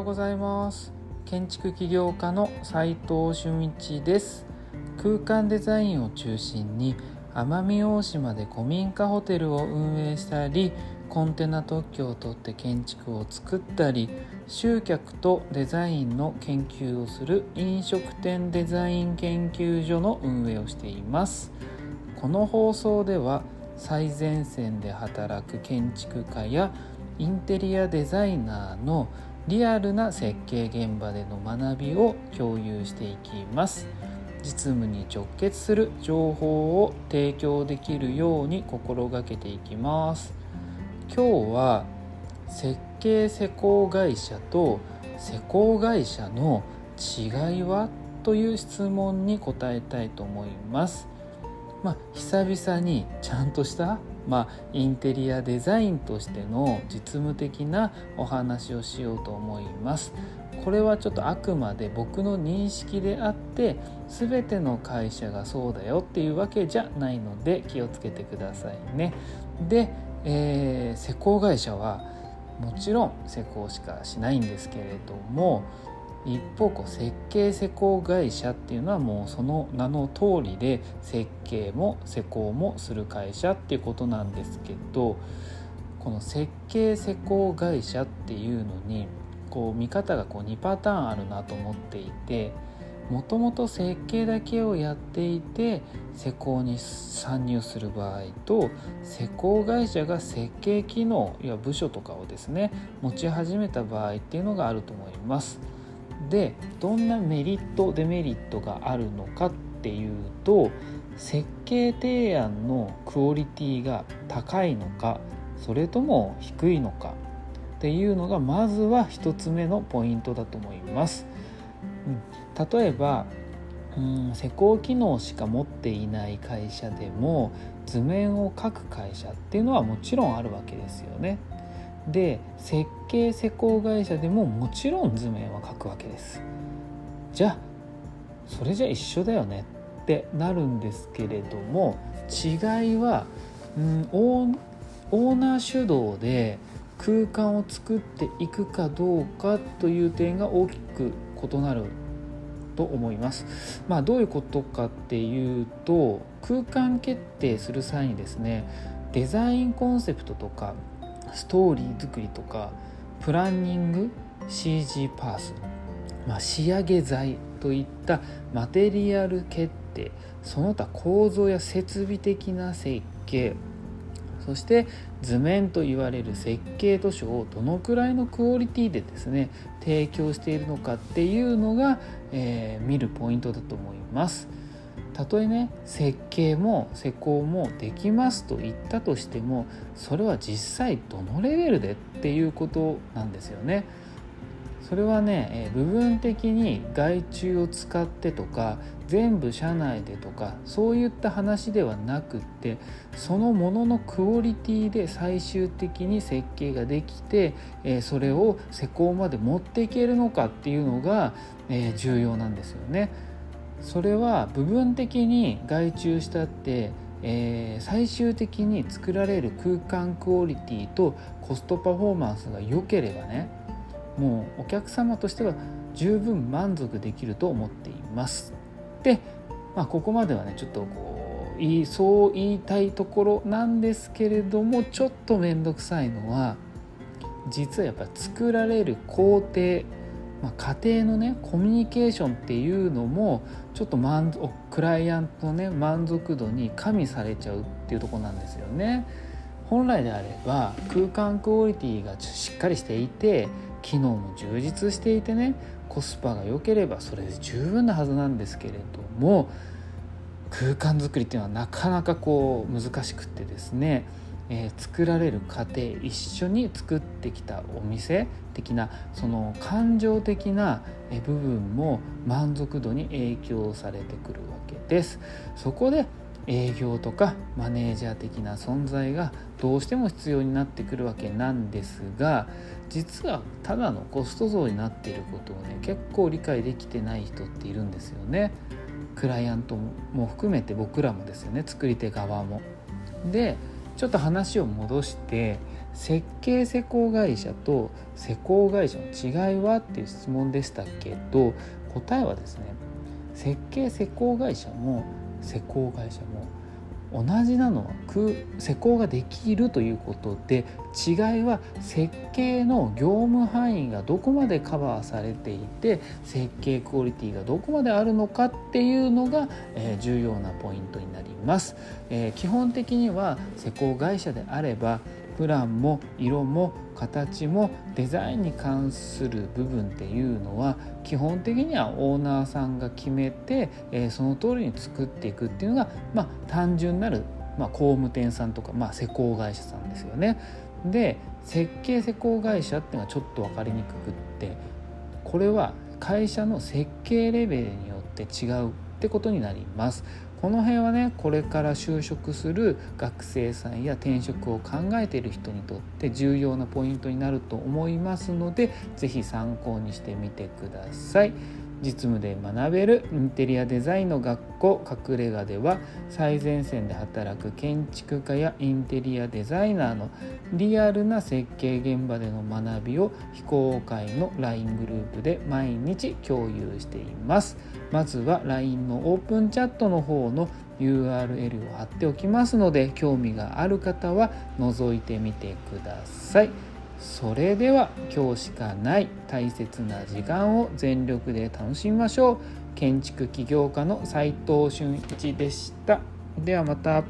ようございます。建築起業家の斉藤俊一です。空間デザインを中心に奄美大島で古民家ホテルを運営したりコンテナ特許を取って建築を作ったり集客とデザインの研究をする飲食店デザイン研究所の運営をしています。この放送では最前線で働く建築家やインテリアデザイナーのリアルな設計現場での学びを共有していきます。実務に直結する情報を提供できるように心がけていきます。今日は設計施工会社と施工会社の違いは？という質問に答えたいと思います。まあ、久々にちゃんとした、まあ、インテリアデザインとしての実務的なお話をしようと思います。これはちょっとあくまで僕の認識であって全ての会社がそうだよっていうわけじゃないので気をつけてくださいね。で、えー、施工会社はもちろん施工しかしないんですけれども一方こう設計施工会社っていうのはもうその名の通りで設計も施工もする会社っていうことなんですけどこの設計施工会社っていうのにこう見方がこう2パターンあるなと思っていてもともと設計だけをやっていて施工に参入する場合と施工会社が設計機能や部署とかをですね持ち始めた場合っていうのがあると思います。でどんなメリットデメリットがあるのかっていうと設計提案のクオリティが高いのかそれとも低いのかっていうのがまずは1つ目のポイントだと思います。うん、例えばうん施工機能しか持っていない会社でも図面を描く会社っていうのはもちろんあるわけですよね。で設計施工会社でももちろん図面は描くわけですじゃあそれじゃ一緒だよねってなるんですけれども違いは、うん、オーナー主導で空間を作っていくかどうかという点が大きく異なると思います。まあ、どういうことかっていうと空間決定する際にですねデザインコンセプトとかストーリー作りとかプランニング CG パース、まあ、仕上げ材といったマテリアル決定その他構造や設備的な設計そして図面と言われる設計図書をどのくらいのクオリティでですね提供しているのかっていうのが、えー、見るポイントだと思います。たとえね設計も施工もできますと言ったとしてもそれは実際どのレベルでっていうことなんですよね。それはね、部分的に外注を使ってとか全部社内でとかそういった話ではなくってそのもののクオリティで最終的に設計ができて、それを施工まで持っていけるのかっていうのが、重要なんですよね。それは部分的に外注したって、えー、最終的に作られる空間クオリティとコストパフォーマンスが良ければねもうお客様としては十分満足できると思っています。で、まあ、ここまではねちょっとこういそう言いたいところなんですけれどもちょっと面倒くさいのは実はやっぱ作られる工程まあ、家庭のねコミュニケーションっていうのもちょっと満足クライアントのね満足度に加味されちゃうっていうとこなんですよね。本来であれば空間クオリティがしっかりしていて機能も充実していてねコスパが良ければそれで十分なはずなんですけれども空間づくりっていうのはなかなかこう難しくってですねえー、作られる過程一緒に作ってきたお店的なその感情的な部分も満足度に影響されてくるわけです。そこで営業とかマネージャー的な存在がどうしても必要になってくるわけなんですが実はただのコスト増になっていることをね結構理解できてない人っているんですよね。クライアントも含めて僕らもですよね作り手側も。でちょっと話を戻して設計施工会社と施工会社の違いはっていう質問でしたけど答えはですね設計施工会社も施工会社も同じなのは施工ができるということで違いは設計の業務範囲がどこまでカバーされていて設計クオリティがどこまであるのかっていうのが、え、重要なポイントになります、え、基本的には施工会社であればプランも色も形もデザインに関する部分っていうのは基本的にはオーナーさんが決めて、えー、その通りに作っていくっていうのが、まあ、単純なる、まあ、工務店さんとか、まあ、施工会社さんですよね。で設計施工会社っていうのはちょっと分かりにくくってこれは会社の設計レベルによって違うってことになります。この辺はねこれから就職する学生さんや転職を考えている人にとって重要なポイントになると思いますので是非参考にしてみてください。実務で学べるインテリアデザインの学校隠れ家では最前線で働く建築家やインテリアデザイナーのリアルな設計現場での学びを非公開の LINE グループで毎日共有していますまずは LINE のオープンチャットの方の URL を貼っておきますので興味がある方は覗いてみてください。それでは今日しかない大切な時間を全力で楽しみましょう。建築起業家の斉藤俊一でした。ではまた。